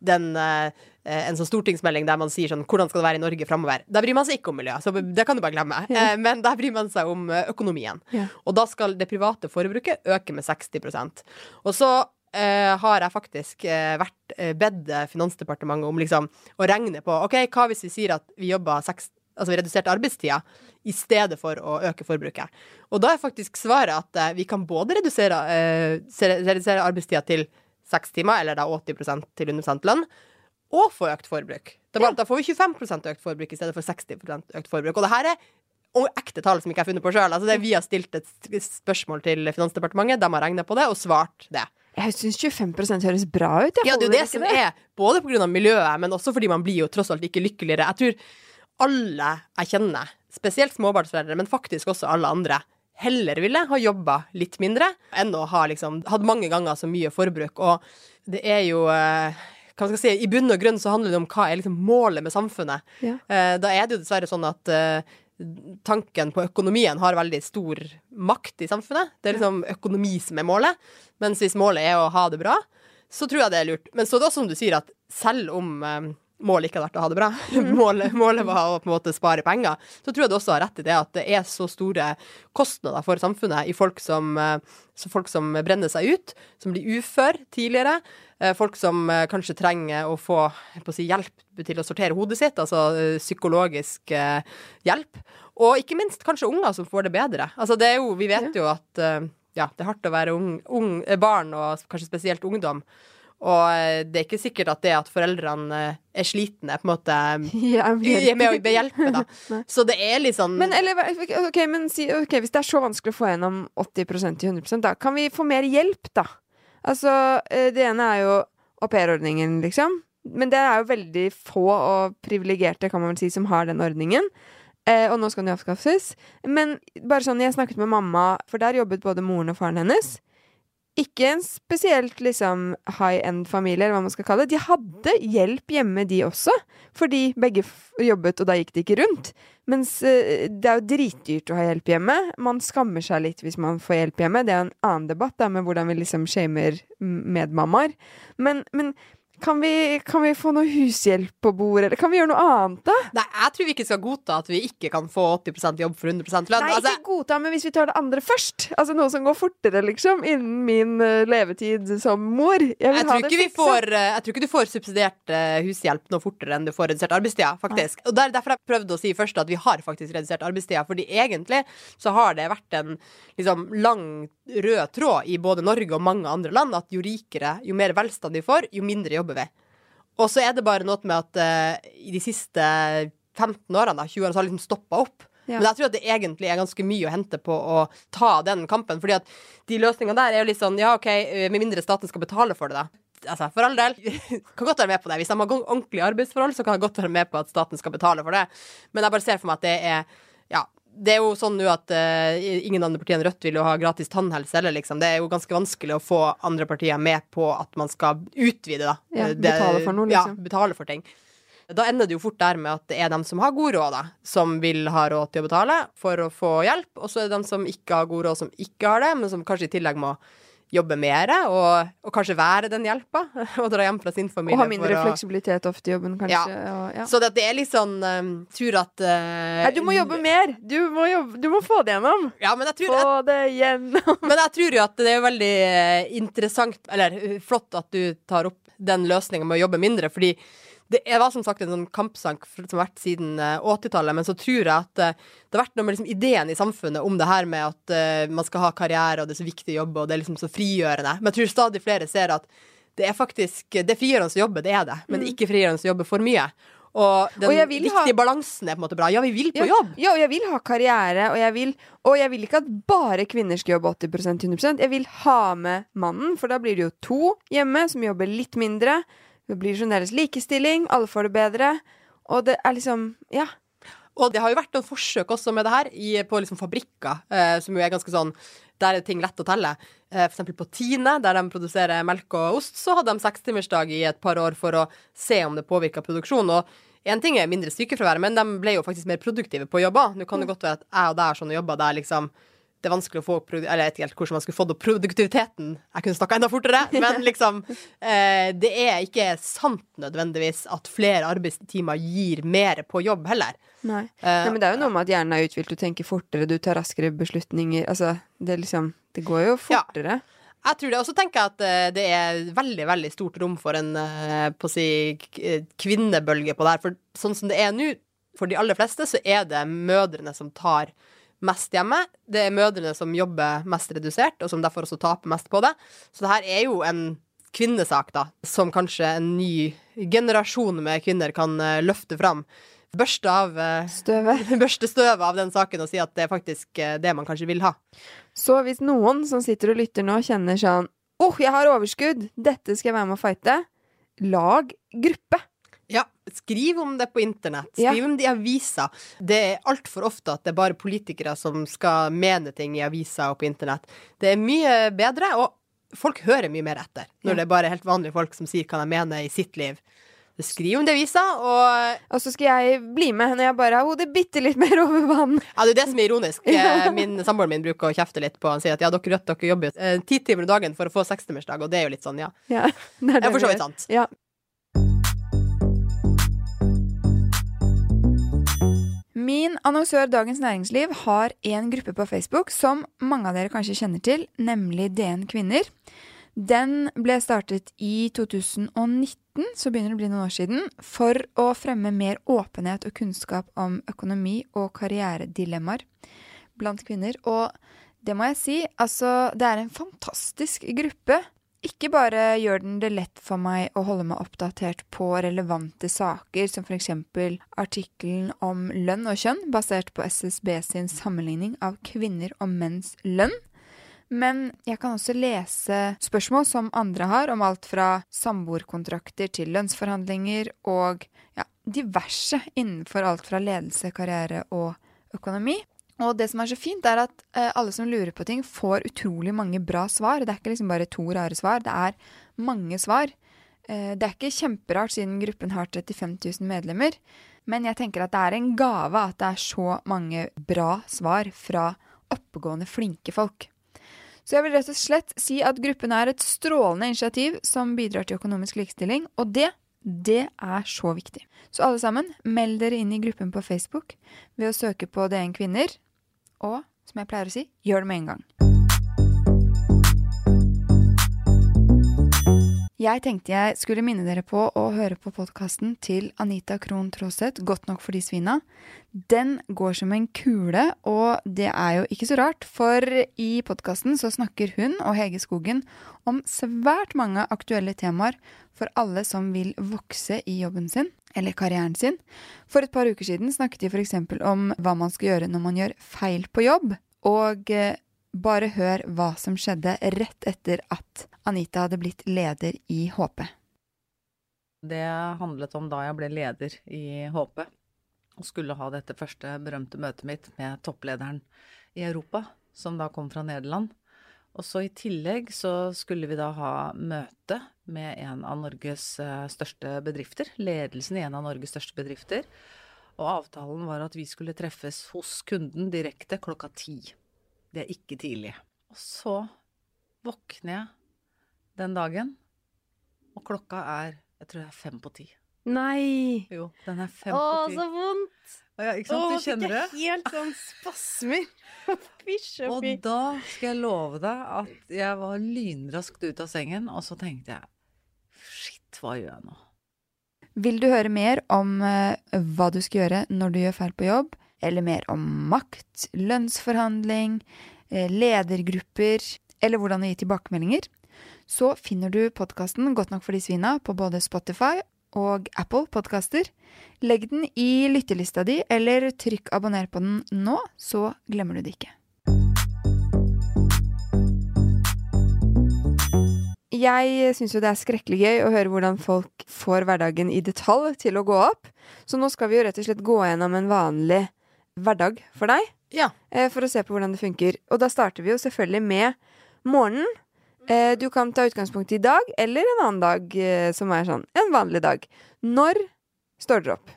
den eh, en sånn stortingsmelding der man sier sånn Hvordan skal det være i Norge framover? Der bryr man seg ikke om miljø, så det kan du bare glemme. Ja. Men der bryr man seg om økonomien. Ja. Og da skal det private forbruket øke med 60% Og så eh, har jeg faktisk eh, vært eh, bedt Finansdepartementet om liksom å regne på OK, hva hvis vi sier at vi jobber seks Altså vi reduserte arbeidstida i stedet for å øke forbruket. Og da er faktisk svaret at eh, vi kan både redusere, eh, redusere arbeidstida til seks timer, eller da 80 til 100 lønn, og få økt forbruk. Da, ja. da får vi 25% økt forbruk i stedet for 60% økt forbruk. Og det her er og ekte tall som ikke jeg har funnet på sjøl. Altså vi har stilt et spørsmål til Finansdepartementet, de har regna på det og svart det. Jeg syns 25% høres bra ut. Jeg Ja, det er jo det som som er, både pga. miljøet, men også fordi man blir jo tross alt ikke lykkeligere. Jeg tror alle jeg kjenner, spesielt småbarnsforeldre, men faktisk også alle andre, heller ville ha jobba litt mindre enn å ha liksom hatt mange ganger så mye forbruk. Og det er jo eh, hva skal jeg si, I bunn og grunn så handler det om hva er liksom målet med samfunnet. Ja. Eh, Da er det jo dessverre sånn at eh, tanken på økonomien har veldig stor makt i samfunnet. Det er liksom økonomi som er målet. Mens hvis målet er å ha det bra, så tror jeg det er lurt. Men så er det også som du sier, at selv om eh, målet ikke hadde vært å ha det bra, målet, målet var å på en måte spare penger, så tror jeg du også har rett i det at det er så store kostnader for samfunnet i folk som, eh, så folk som brenner seg ut, som blir ufør tidligere, eh, folk som eh, kanskje trenger å få å si, hjelp til å sortere hodet sitt, altså psykologisk hjelp, og ikke minst kanskje unger som får det bedre. Altså det jo, vi vet jo at ja, det er hardt å være ung, ung, barn, og kanskje spesielt ungdom. Og eh, det er ikke sikkert at det at foreldrene eh, er slitne, på en måte ja, er med å behjelpe, da. Så det er litt sånn Men, eller, okay, men si, OK, hvis det er så vanskelig å få gjennom 80% til 100% da kan vi få mer hjelp, da? Altså, eh, det ene er jo aupairordningen, liksom. Men det er jo veldig få og privilegerte, kan man vel si, som har den ordningen. Eh, og nå skal den jo avskaffes. Men bare sånn, jeg snakket med mamma, for der jobbet både moren og faren hennes ikke en spesielt liksom high end-familie, eller hva man skal kalle det. De hadde hjelp hjemme, de også, fordi begge jobbet, og da gikk det ikke rundt. Mens uh, det er jo dritdyrt å ha hjelp hjemme. Man skammer seg litt hvis man får hjelp hjemme. Det er en annen debatt da, med hvordan vi liksom shamer medmammaer. Men, men kan vi, kan vi, få noe hushjelp på bordet, eller kan vi gjøre noe annet, da? Nei, jeg tror vi ikke skal godta at vi ikke kan få 80% jobb for 100% lønn. Nei, altså, ikke godta, men hvis vi tar det andre først. Altså noe som går fortere, liksom, innen min uh, levetid som mor. Jeg, jeg, tror får, uh, jeg tror ikke du får subsidiert uh, hushjelp noe fortere enn du får redusert arbeidstida, faktisk. Nei. Og der, Derfor jeg prøvde å si først at vi har faktisk redusert arbeidstida, fordi egentlig så har det vært en liksom, lang rød tråd i både Norge og mange andre land at jo rikere, jo mer velstand de får, jo mindre jobber vi. Og så er det bare noe med at uh, i de siste 15 årene, da, 20 årene, så har det liksom stoppa opp. Ja. Men jeg tror at det egentlig er ganske mye å hente på å ta den kampen. Fordi at de løsningene der er jo litt sånn ja, OK, eh, med mindre staten skal betale for det, da. Altså, for all del, kan godt være med på det. Hvis de har ordentlige arbeidsforhold, så kan jeg godt være med på at staten skal betale for det. Men jeg bare ser for meg at det er ja, det er jo sånn nå at uh, ingen andre partier enn Rødt vil jo ha gratis tannhelse heller, liksom. Det er jo ganske vanskelig å få andre partier med på at man skal utvide, da. Ja, eh, betale for noe, liksom. Ja, betale for ting. Da ender det jo fort der med at det er dem som har god råd, da, som vil ha råd til å betale for å få hjelp, og så er det dem som ikke har god råd, som ikke har det, men som kanskje i tillegg må jobbe mer, og, og, kanskje være den hjelpa. Og dra hjem fra sin familie. Og ha mindre fleksibilitet ofte i jobben, kanskje. Ja. Og, ja. Så det, det, er litt sånn um, Tror at uh, Nei, du må jobbe mer! Du må, jobbe, du må få det gjennom. Ja, men jeg tror få det gjennom. Men jeg tror jo at det er veldig uh, interessant, eller uh, flott, at du tar opp den løsninga med å jobbe mindre, fordi det var som sagt en sånn kampsank som har vært siden 80-tallet, eh, men så tror jeg at eh, det har vært noe med liksom ideen i samfunnet om det her med at uh, man skal ha karriere, og det er så viktig å jobbe, og det er liksom så frigjørende. Men jeg tror stadig flere ser at det er faktisk Det er frigjørende å jobbe, det er det, men det er mm. ikke frigjørende å jobbe for mye. Og den og viktige ha... balansen er på en måte bra. Ja, vi vil på ja, jobb. Ja, og jeg vil ha karriere, og jeg vil, og jeg vil ikke at bare kvinner skal jobbe 80% 100% Jeg vil ha med mannen, for da blir det jo to hjemme som jobber litt mindre. Det blir fremdeles likestilling, alle får det bedre. Og det er liksom Ja. Og det har jo vært noen forsøk også med det her i, på liksom fabrikker, eh, som jo er ganske sånn Der er ting lett å telle. Eh, eksempel på Tine, der de produserer melk og ost, så hadde de sekstimersdag i et par år for å se om det påvirka produksjonen. Og én ting er mindre sykefravær, men de ble jo faktisk mer produktive på jobber. Nå kan det godt være at jeg og deg har sånne jobber der liksom det er vanskelig å få Eller jeg vet ikke helt hvordan man skulle fått opp produktiviteten. Jeg kunne snakka enda fortere, men liksom eh, Det er ikke sant nødvendigvis at flere arbeidstimer gir mer på jobb heller. Nei. Uh, Nei men det er jo noe med at hjernen er uthvilt, du tenker fortere, du tar raskere beslutninger. Altså, det liksom Det går jo fortere. Ja. Jeg tror det. Og så tenker jeg at uh, det er veldig veldig stort rom for en uh, på å si, kvinnebølge på det her. For sånn som det er nå, for de aller fleste, så er det mødrene som tar mest hjemme. Det er mødrene som jobber mest redusert, og som derfor også taper mest på det. Så det her er jo en kvinnesak, da, som kanskje en ny generasjon med kvinner kan uh, løfte fram. Børste av uh, støvet. børste støvet av den saken og si at det er faktisk uh, det man kanskje vil ha. Så hvis noen som sitter og lytter nå, kjenner sånn åh, oh, jeg har overskudd, dette skal jeg være med å fighte, lag gruppe. Skriv om det på internett. Skriv ja. om det i aviser. Det er altfor ofte at det er bare politikere som skal mene ting i aviser og på internett. Det er mye bedre, og folk hører mye mer etter når ja. det er bare helt vanlige folk som sier hva de mener i sitt liv. Skriv om det i avisa, og Og så skal jeg bli med når jeg bare har hodet bitte litt mer over vann. Ja, det er det som er ironisk. Eh, min Samboeren min bruker å kjefte litt på Han sier at ja, dere rødt dere jobber eh, ti timer i dagen for å få sekstimersdag, og det er jo litt sånn, ja. ja det er, det for så vidt sant. Ja. Min annonsør Dagens Næringsliv har en gruppe på Facebook som mange av dere kanskje kjenner til, nemlig DN Kvinner. Den ble startet i 2019, så begynner det å bli noen år siden, for å fremme mer åpenhet og kunnskap om økonomi og karrieredilemmaer blant kvinner. Og det må jeg si, altså, det er en fantastisk gruppe. Ikke bare gjør den det lett for meg å holde meg oppdatert på relevante saker, som f.eks. artikkelen om lønn og kjønn, basert på SSB sin sammenligning av kvinner og menns lønn. Men jeg kan også lese spørsmål som andre har, om alt fra samboerkontrakter til lønnsforhandlinger og ja, diverse innenfor alt fra ledelse, karriere og økonomi. Og det som er så fint, er at eh, alle som lurer på ting, får utrolig mange bra svar. Det er ikke liksom bare to rare svar, det er mange svar. Eh, det er ikke kjemperart siden gruppen har 35 000 medlemmer, men jeg tenker at det er en gave at det er så mange bra svar fra oppegående, flinke folk. Så jeg vil rett og slett si at gruppen er et strålende initiativ som bidrar til økonomisk likestilling, og det det er så viktig. Så alle sammen, meld dere inn i gruppen på Facebook ved å søke på DN Kvinner. Og som jeg pleier å si, gjør det med en gang. Jeg tenkte jeg skulle minne dere på å høre på podkasten til Anita Krohn Traaseth, 'Godt nok for de svina'. Den går som en kule, og det er jo ikke så rart, for i podkasten så snakker hun og Hege Skogen om svært mange aktuelle temaer for alle som vil vokse i jobben sin, eller karrieren sin. For et par uker siden snakket de f.eks. om hva man skal gjøre når man gjør feil på jobb. Og eh, bare hør hva som skjedde rett etter at Anita hadde blitt leder i HP. Det handlet om da jeg ble leder i HP og skulle ha dette første berømte møtet mitt med topplederen i Europa, som da kom fra Nederland. Og så i tillegg så skulle vi da ha møte med en av Norges eh, største bedrifter, ledelsen i en av Norges største bedrifter. Og avtalen var at vi skulle treffes hos kunden direkte klokka ti. Det er ikke tidlig. Og så våkner jeg den dagen, og klokka er jeg tror det er fem på ti. Nei! Jo, den er fem Åh, på ti. så vondt! Ja, ikke sant? Du kjenner det? helt sånn spasmer. Og da skal jeg love deg at jeg var lynraskt ut av sengen, og så tenkte jeg shit, hva gjør jeg nå? Vil du høre mer om eh, hva du skal gjøre når du gjør feil på jobb, eller mer om makt, lønnsforhandling, eh, ledergrupper, eller hvordan å gi tilbakemeldinger, så finner du podkasten Godt nok for de svina på både Spotify og Apple podkaster. Legg den i lyttelista di, eller trykk abonner på den nå, så glemmer du det ikke. Jeg syns jo det er skrekkelig gøy å høre hvordan folk får hverdagen i detalj til å gå opp. Så nå skal vi jo rett og slett gå gjennom en vanlig hverdag for deg, Ja. eh, for å se på hvordan det funker. Og da starter vi jo selvfølgelig med morgenen. Eh, Du kan ta utgangspunkt i dag, eller en annen dag eh, som er sånn en vanlig dag. Når står dere opp?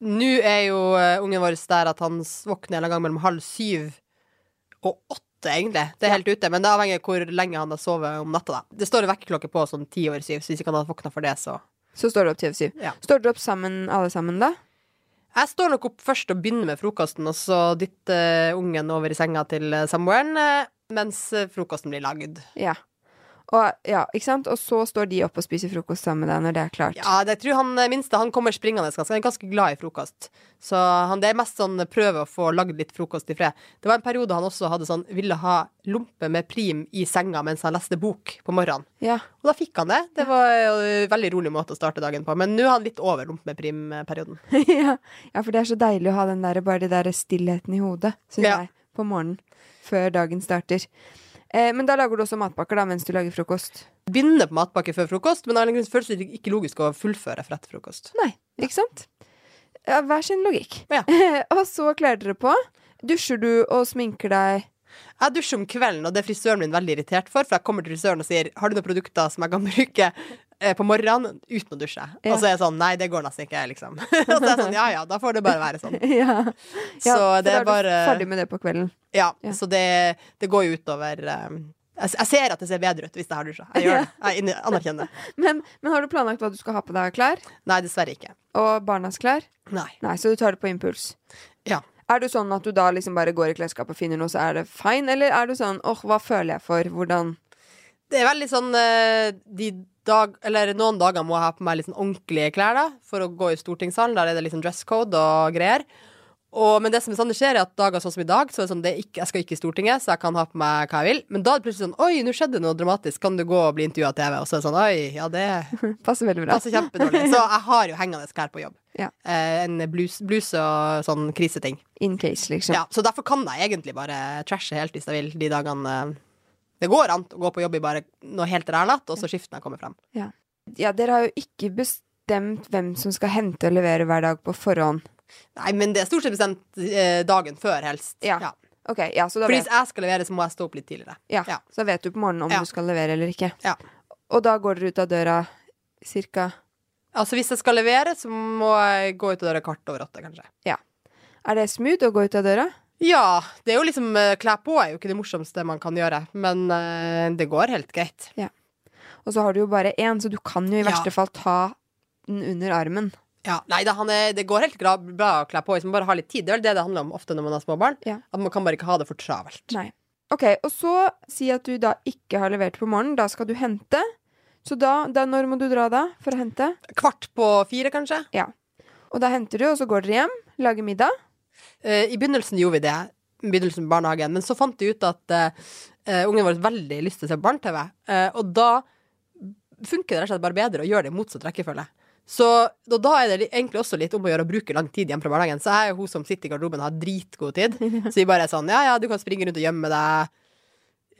Nå er jo ungen vår der at han våkner en eller gang mellom halv syv og åtte, egentlig. Det er helt ute, men det avhenger av hvor lenge han har sovet om natta, da. Det står en vekkerklokke på sånn ti over syv, så hvis ikke han hadde våkna for det, så Så står det opp ti over syv. Ja. Står dere opp sammen, alle sammen, da? Jeg står nok opp først og begynner med frokosten, og så dytter ungen over i senga til samboeren eh, mens eh, frokosten blir lagd. Ja. Og, ja, ikke sant? Og så står de opp og spiser frokost sammen med deg når det er klart. Ja, det, tror han eh, minste han kommer springende. Han er ganske glad i frokost. Så han, det er mest sånn prøve å få lagd litt frokost i fred. Det var en periode han også hadde sånn ville ha lompe med prim i senga mens han leste bok på morgenen. Ja. Og da fikk han det. Det var en veldig rolig måte å starte dagen på. Men nå er han litt over lompe med prim-perioden. ja. ja, for det er så deilig å ha den der, bare den der stillheten i hodet, syns Ja. jeg, på morgenen. Før dagen starter. Eh, men da lager du også matpakker da, mens du lager frokost. Begynner på matpakke før frokost, men det føles det ikke logisk å fullføre for etter frokost. Nei, ikke sant? Ja, hver sin logikk. Ja. og så kler dere på. Dusjer du og sminker deg? Jeg dusjer om kvelden, og det er frisøren min veldig irritert for. For jeg kommer til frisøren og sier Har du noen produkter som jeg kan bruke på morgenen uten å dusje? Ja. Og så er jeg sånn Nei, det går nesten ikke, liksom. og så er jeg sånn Ja ja, da får det bare være sånn. ja. Så for bare da er du ferdig med det på kvelden. Ja, Ja. så det, det går jo utover um, Jeg, jeg ser at det ser bedre ut hvis jeg har dusja. Jeg gjør det. Jeg anerkjenner det. Men, men har du planlagt hva du skal ha på deg av klær? Nei, dessverre ikke. Og barnas klær? Nei. Nei, så du tar det på impuls. Ja. Er du sånn at du da liksom bare går i klesskapet og finner noe, så er det fine? Eller er du sånn åh, hva føler jeg for? Hvordan Det er veldig sånn eh, de dag, Eller noen dager må jeg ha på meg litt sånn ordentlige klær da for å gå i stortingssalen. Der er det liksom dress code og greier. Og, men det som er sånn det skjer, er at dager sånn som i dag, så er det sånn det er ikke, jeg skal ikke i Stortinget, så jeg kan ha på meg hva jeg vil. Men da er det plutselig sånn Oi, nå skjedde noe dramatisk. Kan du gå og bli intervjua av TV? Og så er det sånn Oi, ja, det passer veldig bra? passer kjempedårlig. Så jeg har jo hengende klær på jobb. Ja. Eh, en bluse, bluse og sånn kriseting. In case, liksom. Ja, så derfor kan jeg egentlig bare trashe helt hvis jeg vil, de dagene eh, Det går an å gå på jobb i bare noe helt rælatt, og så skifter jeg kommer frem. Ja. ja, dere har jo ikke bestemt hvem som skal hente og levere hver dag på forhånd. Nei, men det er stort sett bestemt eh, dagen før, helst. Ja. Ok, ja, så da For hvis jeg skal levere, så må jeg stå opp litt tidligere. ja, ja. så vet du på morgenen om Ja. du skal levere eller ikke. Ja. Og da går dere ut av døra cirka Altså Hvis jeg skal levere, så må jeg gå ut av døra kvart over åtte, kanskje. Ja. Er det smooth å gå ut av døra? Ja, det er jo liksom eh, Kle på er jo ikke det morsomste man kan gjøre, men uh, det går helt greit. Og så har du jo bare én, så du kan jo i Ja. verste fall ta den under armen. Ja, Nei, det, er, det går helt bra bra å kle på hvis man bare har litt tid. Det er vel det det handler om ofte når man har små barn. Ja. At man kan bare ikke ha det for travelt. Nei. Ok, og så si at du da ikke har levert på morgenen. Da skal du hente. Så da, da når må du dra da for å hente? Kvart på fire, kanskje. Ja. Og da henter du, og så går dere hjem, lager middag. Eh, I begynnelsen gjorde vi det, begynnelsen med barnehagen, men så fant vi ut at uh, ungen vår veldig lyst til å se på barne-TV, uh, og da funker det rett og slett bare bedre å gjøre det i motsatt rekkefølge. Så og da er det egentlig også litt om å gjøre å bruke lang tid hjemme fra barnehagen. Så jeg er jo hun som sitter i garderoben og har dritgod tid. Så vi bare er sånn, ja ja, du kan springe rundt og gjemme deg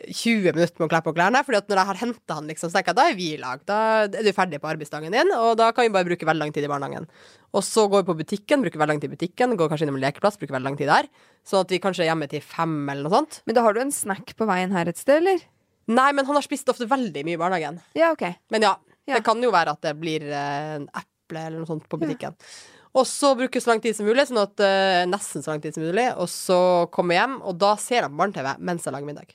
20 minutter med å kle på klærne. Fordi at når jeg har henta han, liksom, så tenker jeg da er vi i lag. Da er du ferdig på arbeidsdagen din, og da kan vi bare bruke veldig lang tid i barnehagen. Og så går vi på butikken, bruker veldig lang tid i butikken, går kanskje innom en lekeplass, bruker veldig lang tid der. Sånn at vi kanskje er hjemme til fem eller noe sånt. Men da har du en snack på veien her et sted, eller? Nei, men han har spist ofte veldig mye i barnehagen. Ja, ok. Men ja, Ja. det kan jo være at det blir eh, en eple eller noe sånt på butikken. Og så bruke så lang tid som mulig, sånn at uh, nesten så lang tid som mulig. Og så komme hjem, og da ser han på barne-TV mens jeg lager middag.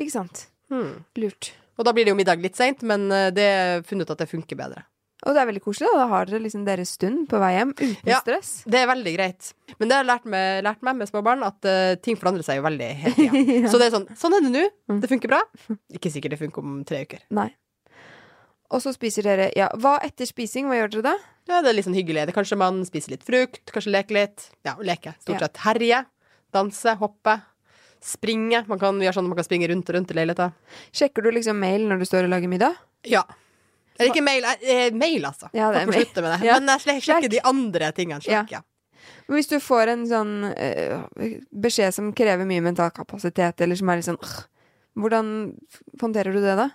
Ikke sant. Hmm. Lurt. Og da blir det jo middag litt seint, men eh, det er funnet ut at det funker bedre. Og det er veldig koselig. Da, da har dere liksom deres stund på vei hjem uten Ja. stress. Det er veldig greit. Men det har jeg lært meg, lært meg med små barn, at uh, ting forandrer seg jo veldig hele tida. Så det er sånn Sånn er det nå. Det funker bra. Ikke sikkert det funker om tre uker. Nei. Og så spiser dere Ja, hva etter spising? Hva gjør dere da? Ja, det er litt sånn hyggelig. Det er kanskje man spiser litt frukt, kanskje leker litt. Ja, leke. Stort Ja. sett herje. Danse, hoppe. Springe. Man kan gjøre sånn at man kan springe rundt og rundt i leiligheta. Sjekker du liksom mail når du står og lager middag? Ja. Eller ikke mail, eh, mail, altså. Ja, det er mail. slutte med det. Ja. Men jeg sjekker de andre tingene. Slack, ja. Men hvis du får en sånn eh, beskjed som krever mye mental kapasitet, eller som er litt sånn øh, Hvordan håndterer du det, da?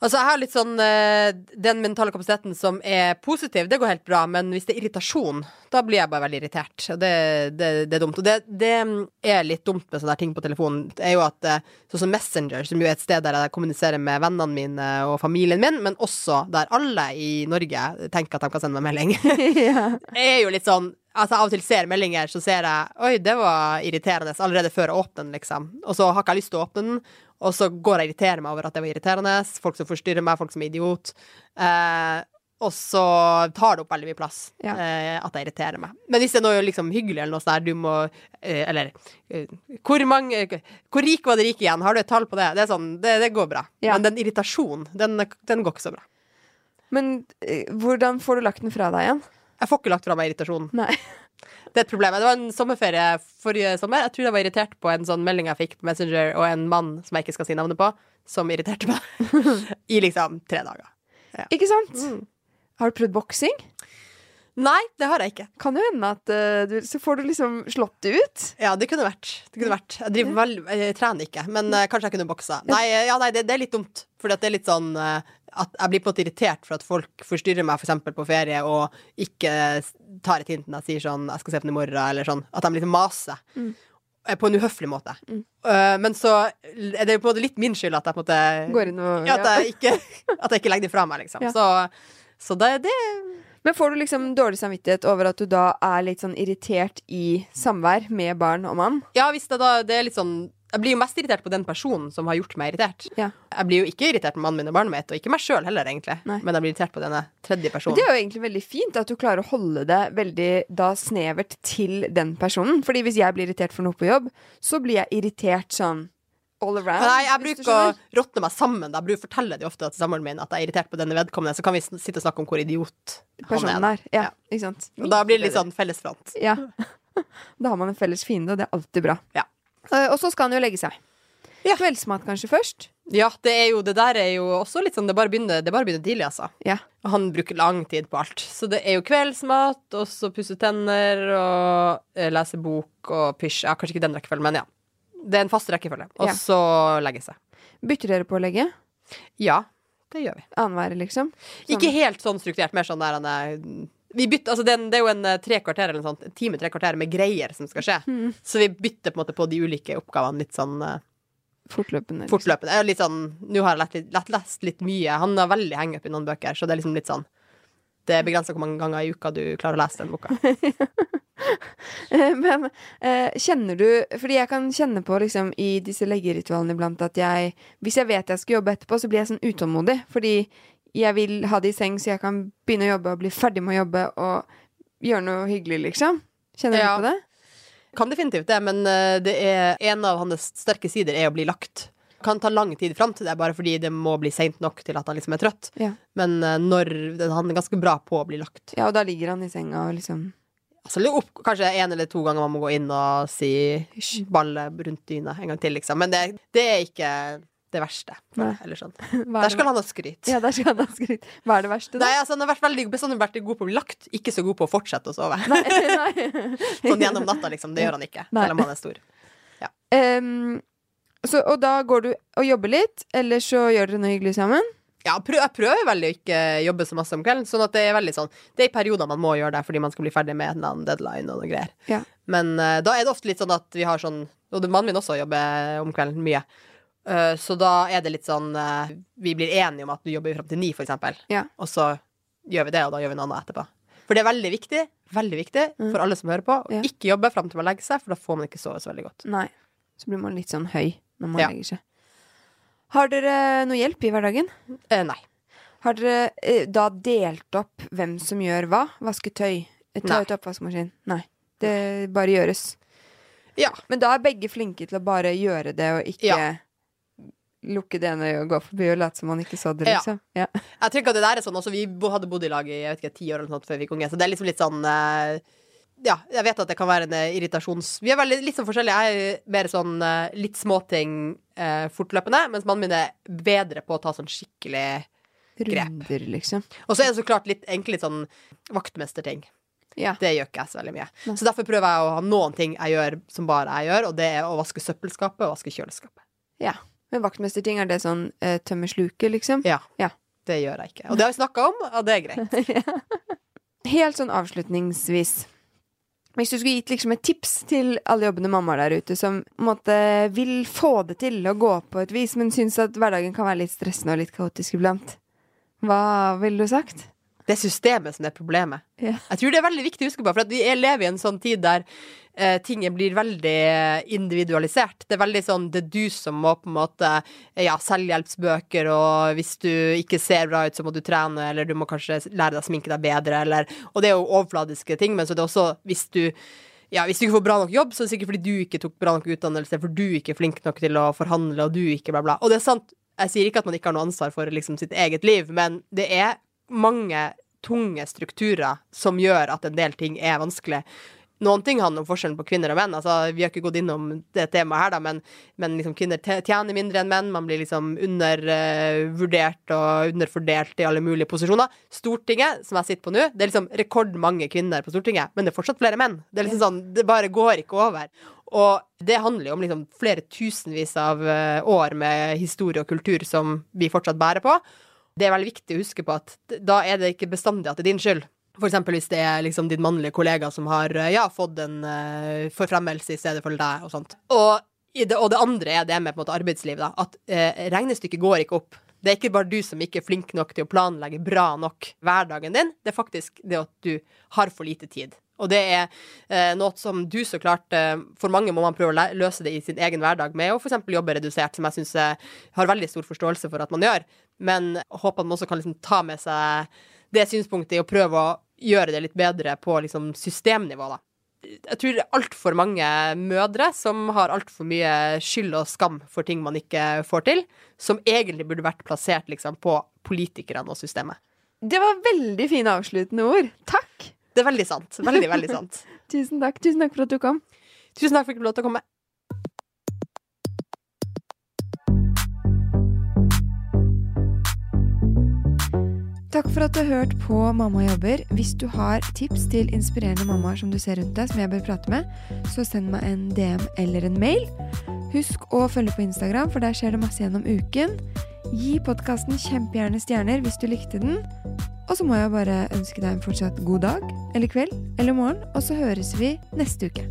Altså, jeg har litt sånn eh, Den mentale kapasiteten som er positiv, det går helt bra. Men hvis det er irritasjon, da blir jeg bare veldig irritert. Og det, det, det er dumt. Og det, det er litt dumt med sånne ting på telefonen. Det er jo at eh, Sånn som Messenger, som jo er et sted der jeg kommuniserer med vennene mine og familien min, men også der alle i Norge tenker at de kan sende meg melding. ja. er jo litt sånn Altså Av og til ser meldinger, så ser jeg Oi, det var irriterende allerede før jeg åpner den, liksom. Og så har ikke jeg lyst til å åpne den, og så går jeg og irriterer meg over at det var irriterende. Folk som forstyrrer meg, folk som er idiot. Eh, og så tar det opp veldig mye plass Ja. eh, at jeg irriterer meg. Men hvis det er noe liksom hyggelig eller noe sånt der, du må eh, Eller eh, hvor mange Hvor rik var det rike igjen? Har du et tall på det? Det sånn, det, det går bra. Ja. Men den irritasjonen, den, den går ikke så bra. Men eh, hvordan får du lagt den fra deg igjen? Jeg får ikke lagt fra meg irritasjonen. Nei. Det er et problem. Det var en sommerferie forrige sommer. Jeg tror jeg var irritert på en sånn melding jeg fikk på Messenger, og en mann som jeg ikke skal si navnet på, som irriterte meg i liksom tre dager. Ikke sant? Mm. Har du prøvd boksing? Nei, det har jeg ikke. Kan jo hende at uh, du Så får du liksom slått det ut. Ja, det kunne vært. Det kunne vært. Jeg, driver vel, jeg trener ikke, men uh, kanskje jeg kunne boksa. Nei, eh, ja, nei det, det er litt dumt. For det er litt sånn eh, at jeg blir på en måte irritert for at folk forstyrrer meg for eksempel på ferie og ikke tar et hint når jeg sier sånn 'jeg skal se på den i morgen', eller sånn. At de liksom maser. Mm. eh, På en uhøflig måte. Mm. Uh, men så er det jo på en måte litt min skyld at jeg på en måte Går inn og Ja, at jeg ikke, at jeg ikke legger det fra meg, liksom. Ja. Så, så det, det Men får du liksom dårlig samvittighet over at du da er litt sånn irritert i samvær med barn og mann? Ja, hvis det da det er litt sånn Jeg blir jo mest irritert på den personen som har gjort meg irritert. Ja. Jeg blir jo ikke irritert på mannen min og barnet mitt, og ikke meg sjøl heller, egentlig. Nei. Men jeg blir irritert på denne tredje Men personen. det er jo egentlig veldig fint at du klarer å holde det veldig da snevert til den personen. Fordi hvis jeg blir irritert for noe på jobb, så blir jeg irritert sånn all around. Nei, jeg bruker å råtne meg sammen. Da. Jeg bruker å fortelle det ofte til samboeren min at jeg er irritert på denne vedkommende, så kan vi sitte og snakke om hvor idiot han personen er. Ja, Ja. ikke sant. Og da blir det litt sånn fellesfront. Ja. Da har man en felles fiende, og det er alltid bra. Ja. Eh, og så skal han jo legge seg. Ja. Kveldsmat kanskje først. Ja, det er jo det der er jo også litt sånn Det bare begynner, det bare begynner tidlig, altså. Ja. Og han bruker lang tid på alt. Så det er jo kveldsmat, og så pusse tenner og eh, lese bok og pysj. Ja, kanskje ikke den rekkefølgen, men ja. Det er en fast rekkefølge. Og Ja. så legge seg. Bytter dere på å legge? Ja, det gjør vi. Annenhver, liksom? Sånn. Ikke helt sånn strukturert, mer sånn der han er bytter, altså det, er det er jo en eh, tre kvarter eller noe sånt, en time, tre kvarter med greier som skal skje. Mm. Så vi bytter på en måte på de ulike oppgavene litt sånn eh, Fortløpende. liksom. fortløpende. Jeg er litt sånn, Nå har jeg lett, lett, lest litt mye. Han har veldig hengt opp i noen bøker, så det er liksom litt sånn Det er begrensa hvor mange ganger i uka du klarer å lese den boka. Men eh, kjenner du Fordi jeg kan kjenne på liksom i disse leggeritualene iblant at jeg Hvis jeg vet jeg skal jobbe etterpå, så blir jeg sånn utålmodig. Fordi jeg vil ha det i seng så jeg kan begynne å jobbe og bli ferdig med å jobbe og gjøre noe hyggelig, liksom. Kjenner Ja. du på det? Kan definitivt det, men eh, det er en av hans sterke sider er å bli lagt. Kan ta lang tid fram til det, bare fordi det må bli seint nok til at han liksom er trøtt. Ja. Men eh, når Han er ganske bra på å bli lagt. ja, og da ligger han i senga og liksom Altså, opp, kanskje en eller to ganger man må gå inn og si balle rundt dyna en gang til, liksom. Men det, det er ikke det verste. Nei. Eller sånn. Er Der skal han ha skryt. Ja, der skal han ha skryt. Hva er det verste, da? Nei, altså, han har vært veldig bestandig vært god på å bli lagt, ikke så god på å fortsette å sove. Nei, nei. Sånn gjennom natta, liksom. Det gjør han ikke, selv om han er stor. Em, så, og da går du og jobber litt, eller så gjør dere noe hyggelig sammen? Ja, jeg prøver veldig å ikke jobbe så masse om kvelden, sånn at det er veldig sånn Det er i perioder man må gjøre det fordi man skal bli ferdig med en eller annen deadline og noe greier. Ja. Men uh, da er det ofte litt sånn at vi har sånn Og mannen min også jobber om kvelden mye. Eh, så da er det litt sånn uh, Vi blir enige om at du jobber fram til ni, for eksempel. Ja. Og så gjør vi det, og da gjør vi noe annet etterpå. For det er veldig viktig veldig viktig Mm. for alle som hører på, å Ja. ikke jobbe fram til man legger seg, for da får man ikke sove så veldig godt. Nei. Så blir man litt sånn høy når man Ja. legger seg. Har dere noe hjelp i hverdagen? Uh, nei. Har dere da delt opp hvem som gjør hva? Vaske tøy? Eh, Ta ut oppvaskmaskin? Nei. Det bare gjøres. Ja. Men da er begge flinke til å bare gjøre det, og ikke Ja. Lukke det ene øyet og gå forbi og late som man ikke så det, liksom. Ja. Jeg tror ikke at det der er sånn også, Vi hadde bodd i lag i jeg vet ikke, ti år eller noe før vi kom unge, så det er liksom litt sånn eh, Ja, jeg vet at det kan være en eh, irritasjons... Vi er veldig, litt sånn forskjellige. Jeg er mer sånn eh, litt småting eh, fortløpende, mens mannen min er bedre på å ta sånn skikkelig Grep. Runder, liksom. Og så er det så klart litt, egentlig litt sånn vaktmesterting. Ja. Det gjør ikke jeg så veldig mye. Ne. Så derfor prøver jeg å ha noen ting jeg gjør som bare jeg gjør, og det er å vaske søppelskapet og vaske kjøleskapet. ja. Men vaktmesterting, er det sånn eh, tømme sluket, liksom? Ja. Ja. Det gjør jeg ikke. Og det har vi snakka om, og det er greit. Helt sånn avslutningsvis. Hvis du skulle gitt liksom et tips til alle jobbende mammaer der ute som måtte, vil få det til å gå på et vis, men syns at hverdagen kan være litt stressende og litt kaotisk iblant, hva ville du sagt? Det er systemet som er problemet. Ja. Jeg tror det er veldig viktig å huske på, for vi er- lever i en sånn tid der eh, ting blir veldig individualisert. Det er veldig sånn det er du som må på en måte eh, Ja, selvhjelpsbøker, og hvis du ikke ser bra ut, så må du trene, eller du må kanskje lære deg å sminke deg bedre, eller Og det er jo overfladiske ting, men så det er også hvis du ja, Hvis du ikke får bra nok jobb, så er det sikkert fordi du ikke tok bra nok utdannelse, for du ikke er flink nok til å forhandle, og du ikke bla, bla. Og det er sant, jeg sier ikke at man ikke har noe ansvar for liksom, sitt eget liv, men det er mange tunge strukturer som gjør at en del ting er vanskelig. Noen ting handler om forskjellen på kvinner og menn. Altså, vi har ikke gått innom det temaet her, da, men, men liksom, kvinner tjener mindre enn menn. Man blir liksom undervurdert og underfordelt i alle mulige posisjoner. Stortinget, som jeg sitter på nå, det er liksom rekordmange kvinner på Stortinget, men det er fortsatt flere menn. Det er liksom sånn, det bare går ikke over. Og det handler jo om liksom flere tusenvis av eh, år med historie og kultur som vi fortsatt bærer på. Det er veldig viktig å huske på at da er det ikke bestandig at det er din skyld. For eksempel hvis det er liksom din mannlige kollega som har eh, ja, fått en uh, forfremmelse i stedet for deg, og sånt. Og, det, og det andre er det med på en måte arbeidsliv, da. At eh, regnestykket går ikke opp. Det er ikke bare du som ikke er flink nok til å planlegge bra nok hverdagen din, det er faktisk det at du har for lite tid. Og det er eh, noe som du så klart eh, For mange må man prøve å løse det i sin egen hverdag med å f.eks. jobbe redusert, som jeg syns jeg har veldig stor forståelse for at man gjør. Men håper at man også kan liksom ta med seg det synspunktet i å prøve å gjøre det litt bedre på liksom systemnivå, da. Jeg tror det er altfor mange mødre som har altfor mye skyld og skam for ting man ikke får til, som egentlig burde vært plassert liksom på politikerne og systemet. Det var veldig fine avsluttende ord. Takk! Det er veldig sant. Veldig, veldig sant. Tusen takk. Tusen takk for at du kom. Tusen takk for at jeg fikk lov til å komme. For at du har hørt på Mamma jobber. Hvis du har tips til inspirerende mammaer som du ser rundt deg, som jeg bør prate med, så send meg en DM eller en mail. Husk å følge på Instagram, for der skjer det masse gjennom uken. Gi podkasten kjempegjerne stjerner hvis du likte den. Og så må jeg bare ønske deg en fortsatt god dag, eller kveld, eller morgen, og så høres vi neste uke.